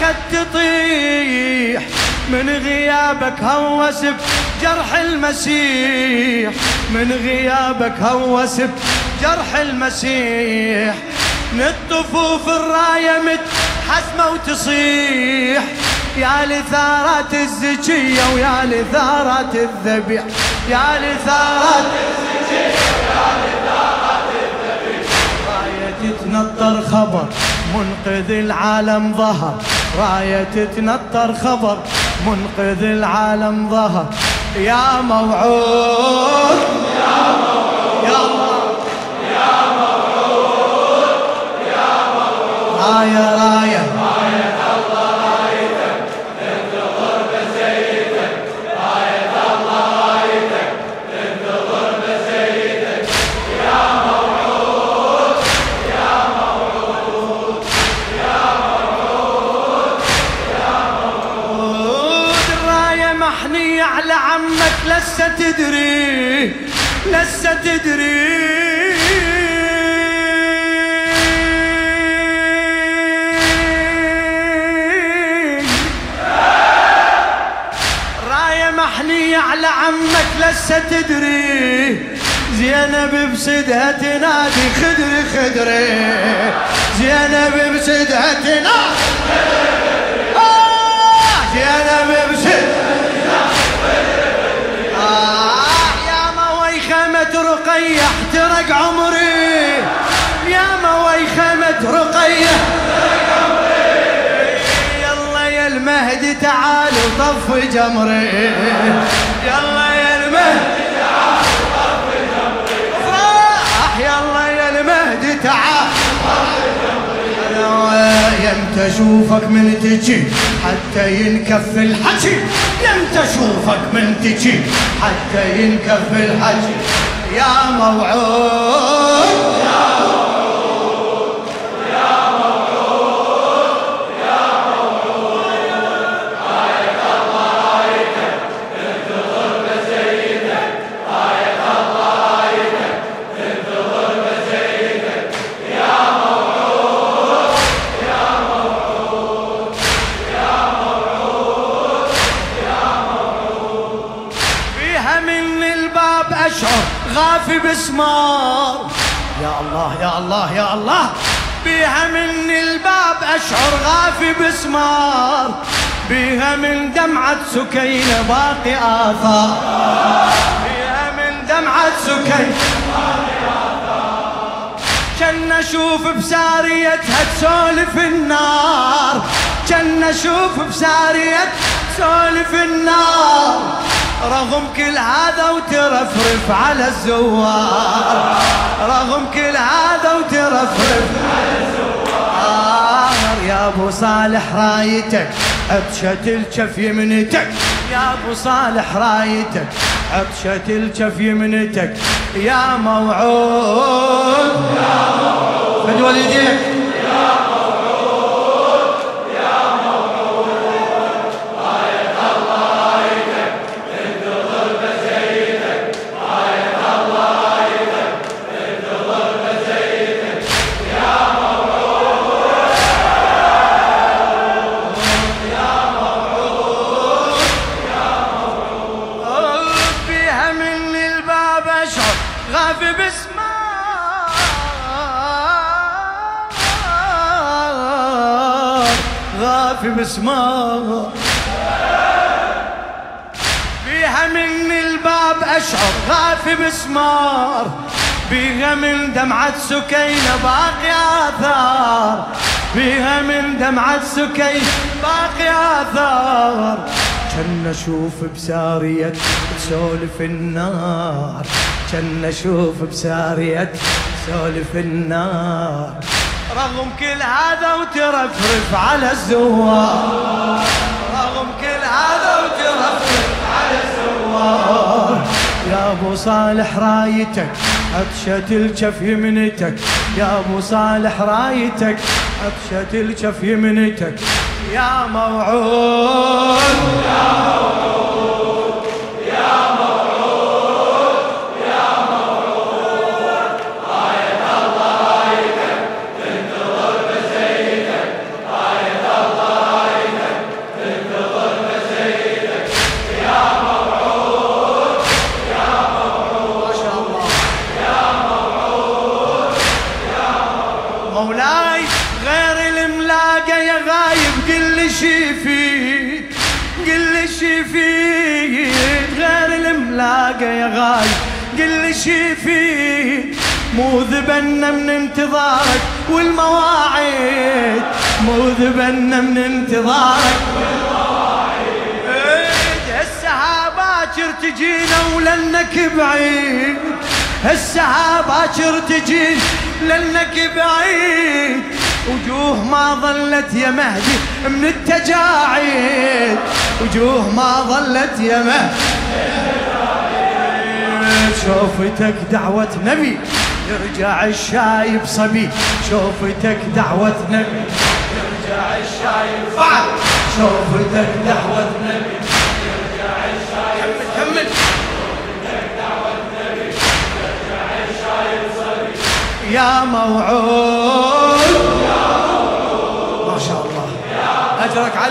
خد تطيح. من غيابك هوس بجرح المسيح. من غيابك هوس بجرح المسيح. من الطفوف الراية متحسمة وتصيح. يا لثارات الزكية ويا لثارات الذبيح. يا لثارات الزكية ويا لثارات تتنطر خبر منقذ العالم ظهر. راية تتنطر خبر منقذ العالم ظهر. يا موعود يا موعود. لسه تدري لسه تدري. راية محنية على عمك لسه تدري. زينب بسدها تنادي خدري خدري. زينب بسدها تنادي آه زينب بسدها رقية احترق عمري. يا مويخمة رقية يلا يا المهدي تعال وطف جمري. يلا يا المهدي تعال وطف جمري. فرح يلا يا المهدي تعال يمت اشوفك من تجي حتى ينكف الحكي يمت اشوفك من تجي حتى ينكف الحكي يا موعود يا موعود من الباب أشعر غافي بسمار. يا الله يا الله يا الله. بيها من الباب أشعر غافي بسمار. بيها من دمعة سكينة باقي آثار. بيها من دمعة سكينة باقي آثار أشوف بساريتها تسولف النار. كأن أشوف بساريتها تسولف النار. رغم كل هذا وترفرف على الزوار. رغم كل هذا وترفرف على الزوار. يا أبو صالح رايتك عطشة الكف يمنتك. يا أبو صالح رايتك عطشة الكف يمنتك. يا موعود يا موعود. فد في مسمار. بيها من الباب أشعر غافي مسمار. بيها من دمعة سكينة باقي آثار. بيها من دمعة سكينة باقي آثار. كان أشوف بسارية سولف النار. كان أشوف بسارية سولف النار. رغم كل هذا وترفرف على الزوار. رغم كل هذا وترفرف على الزوار. يا أبو صالح رايتك عطشة الكف يمنتك يا أبو صالح رايتك عطشة الكف يمنتك يا موعود. يا موعود. شي فيك قل لي شي فيك غير الملاقة يا غالي قل لي شي فيك مو ذبنا من انتظارك والمواعيد. مو ذبنا من انتظارك والمواعيد. هسه باكر تجينا ولنك بعيد. هسه باكر تجينا لانك بعيد. وجوه ما ظلت يا مهدي من التجاعيد. وجوه ما ظلت يا مهدي. شوفتك دعوة نبي يرجع الشايب صبي. شوفتك دعوة نبي يرجع الشايب فعل شوفتك دعوة نبي يرجع الشايب يا موعود.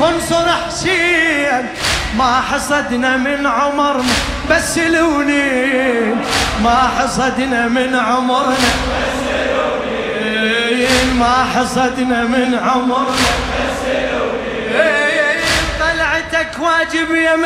خنصر حسين ما حصدنا من عمرنا بس الونين ما حصدنا من عمرنا بس الونين ما حصدنا من عمرنا بس الونين طلعتك واجب يا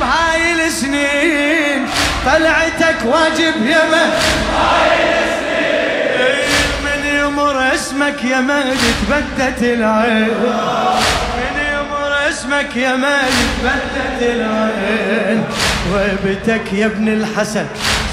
بهاي السنين. طلعتك واجب يا بهاي السنين. يمر اسمك يا مالك بدت العين. اسمك يا مالك بدت العين. غيبتك يا ابن الحسن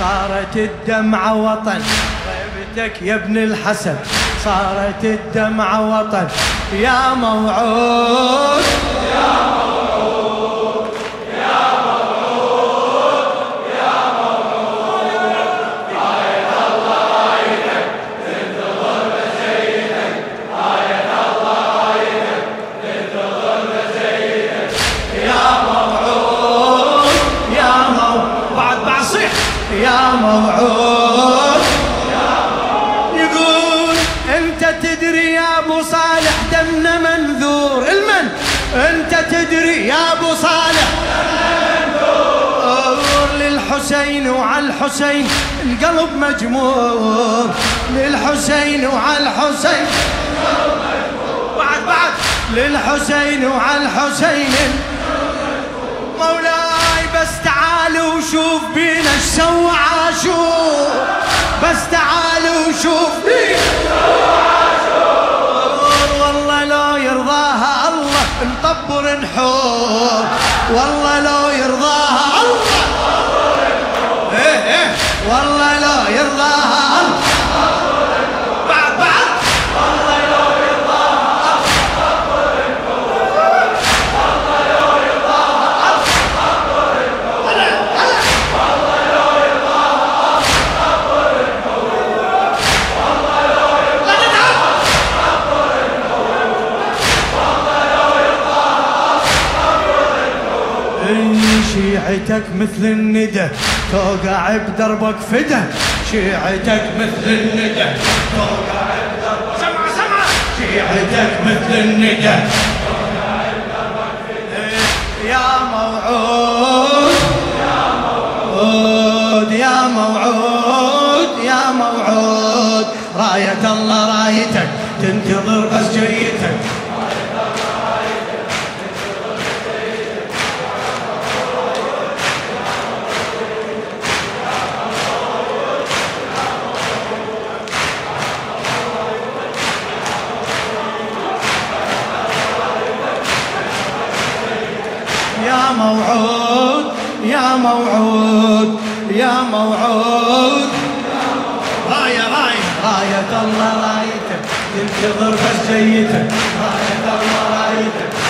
صارت الدمعة وطن. غيبتك يا ابن الحسن صارت الدمعة وطن. يا موعود يا موعود. موعود. يقول أنت تدري يا أبو صالح دمنا منذور. المن؟ أنت تدري يا أبو صالح للحسين وعلى الحسين القلب مجمور للحسين وعلى الحسين بعد بعد. للحسين وعلى الحسين مولاي بس تعال وشوف بينا سوى عاشور بس تعال وشوف بينا والله لو يرضاها الله نطبر نحور والله لو يرضاها الله إيه إيه. والله لو يرضاها شيعتك مثل الندى توقع بدربك فدا شيعتك مثل الندى توقع بدربك سمع سمع. شيعتك مثل الندى توقع بدربك فدا يا موعود يا موعود يا موعود يا موعود. راية الله رايتك تنتظر بس جيتك موعود يا موعود. راية راية راية الله رايتك تنتظر بس جيتك راية الله رايتك